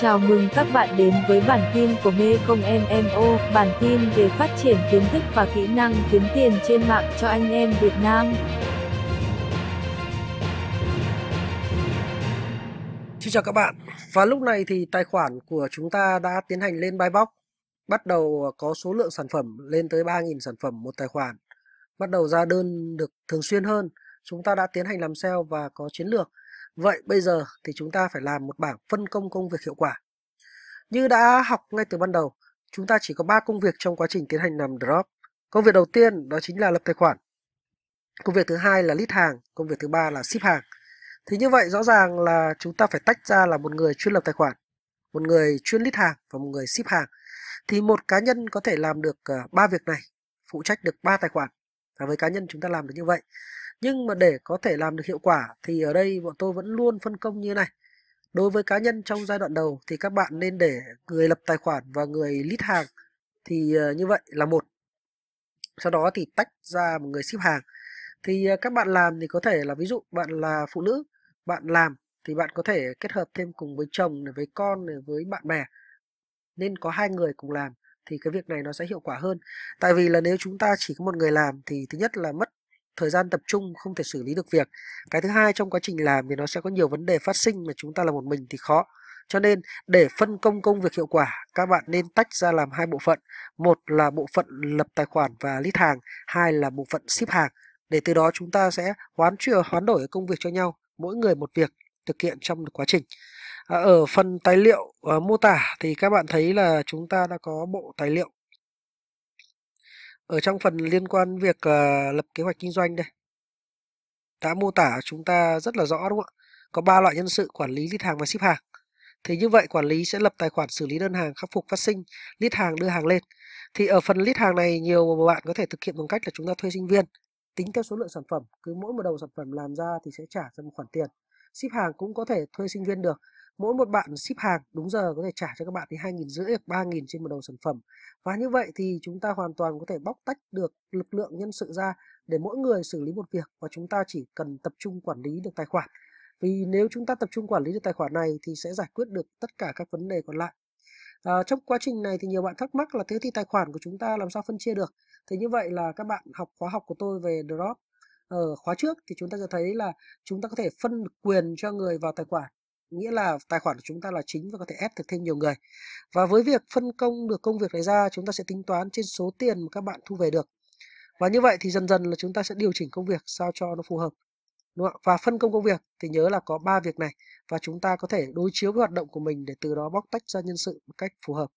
Chào mừng các bạn đến với bản tin của Mê Công MMO, bản tin về phát triển kiến thức và kỹ năng kiếm tiền trên mạng cho anh em Việt Nam. Xin chào các bạn. Và lúc này thì tài khoản của chúng ta đã tiến hành lên buy box. Bắt đầu có số lượng sản phẩm lên tới 3.000 sản phẩm một tài khoản. Bắt đầu ra đơn được thường xuyên hơn. Chúng ta đã tiến hành làm sale và có chiến lược. Vậy bây giờ thì chúng ta phải làm một bảng phân công công việc hiệu quả. Như đã học ngay từ ban đầu, chúng ta chỉ có 3 công việc trong quá trình tiến hành làm drop. Công việc đầu tiên đó chính là lập tài khoản. Công việc thứ hai là list hàng, công việc thứ ba là ship hàng. Thì như vậy rõ ràng là chúng ta phải tách ra là một người chuyên lập tài khoản, một người chuyên list hàng và một người ship hàng. Thì một cá nhân có thể làm được ờ, ba việc này, phụ trách được ba tài khoản. Và với cá nhân chúng ta làm được như vậy. Nhưng mà để có thể làm được hiệu quả thì ở đây bọn tôi vẫn luôn phân công như này. Đối với cá nhân trong giai đoạn đầu thì các bạn nên để người lập tài khoản và người list hàng thì ờ, như vậy là một. Sau đó thì tách ra một người ship hàng. Thì ờ, các bạn làm thì có thể là ví dụ bạn là phụ nữ, bạn làm thì bạn có thể kết hợp thêm cùng với chồng này, với con này, với bạn bè. Nên có hai người cùng làm thì cái việc này nó sẽ hiệu quả hơn. Tại vì là nếu chúng ta chỉ có một người làm thì thứ nhất là mất thời gian tập trung không thể xử lý được việc. Cái thứ hai trong quá trình làm thì nó sẽ có nhiều vấn đề phát sinh mà chúng ta là một mình thì khó. Cho nên để phân công công việc hiệu quả các bạn nên tách ra làm hai bộ phận. Một là bộ phận lập tài khoản và list hàng hai là bộ phận ship hàng. Để từ đó chúng ta sẽ hoán chuyển hoán đổi công việc cho nhau mỗi người một việc thực hiện trong quá trình. À, ở phần tài liệu uh, mô tả thì các bạn thấy là chúng ta đã có bộ tài liệu ở trong phần liên quan việc uh, lập kế hoạch kinh doanh đây đã mô tả chúng ta rất là rõ đúng không ạ? Có ba loại nhân sự quản lý lít hàng và ship hàng. Thì như vậy quản lý sẽ lập tài khoản xử lý đơn hàng khắc phục phát sinh lít hàng đưa hàng lên. Thì ở phần lít hàng này nhiều bạn có thể thực hiện bằng cách là chúng ta thuê sinh viên tính theo số lượng sản phẩm. Cứ mỗi một đầu sản phẩm làm ra thì sẽ trả ra một khoản tiền. Ship hàng cũng có thể thuê sinh viên được mỗi một bạn ship hàng đúng giờ có thể trả cho các bạn thì hai nghìn rưỡi hoặc ba nghìn trên một đầu sản phẩm. Và như vậy thì chúng ta hoàn toàn có thể bóc tách được lực lượng nhân sự ra để mỗi người xử lý một việc và chúng ta chỉ cần tập trung quản lý được tài khoản. Vì nếu chúng ta tập trung quản lý được tài khoản này thì sẽ giải quyết được tất cả các vấn đề còn lại. À, trong quá trình này thì nhiều bạn thắc mắc là thế thì tài khoản của chúng ta làm sao phân chia được? Thì như vậy là các bạn học khóa học của tôi về drop. Ở khóa trước thì chúng ta sẽ thấy là chúng ta có thể phân quyền cho người vào tài khoản nghĩa là tài khoản của chúng ta là chính và có thể ép được thêm nhiều người. Và với việc phân công được công việc này ra, chúng ta sẽ tính toán trên số tiền mà các bạn thu về được. Và như vậy thì dần dần là chúng ta sẽ điều chỉnh công việc sao cho nó phù hợp, đúng không? và phân công công việc thì nhớ là có ba việc này và chúng ta có thể đối chiếu với hoạt động của mình để từ đó bóc tách ra nhân sự một cách phù hợp.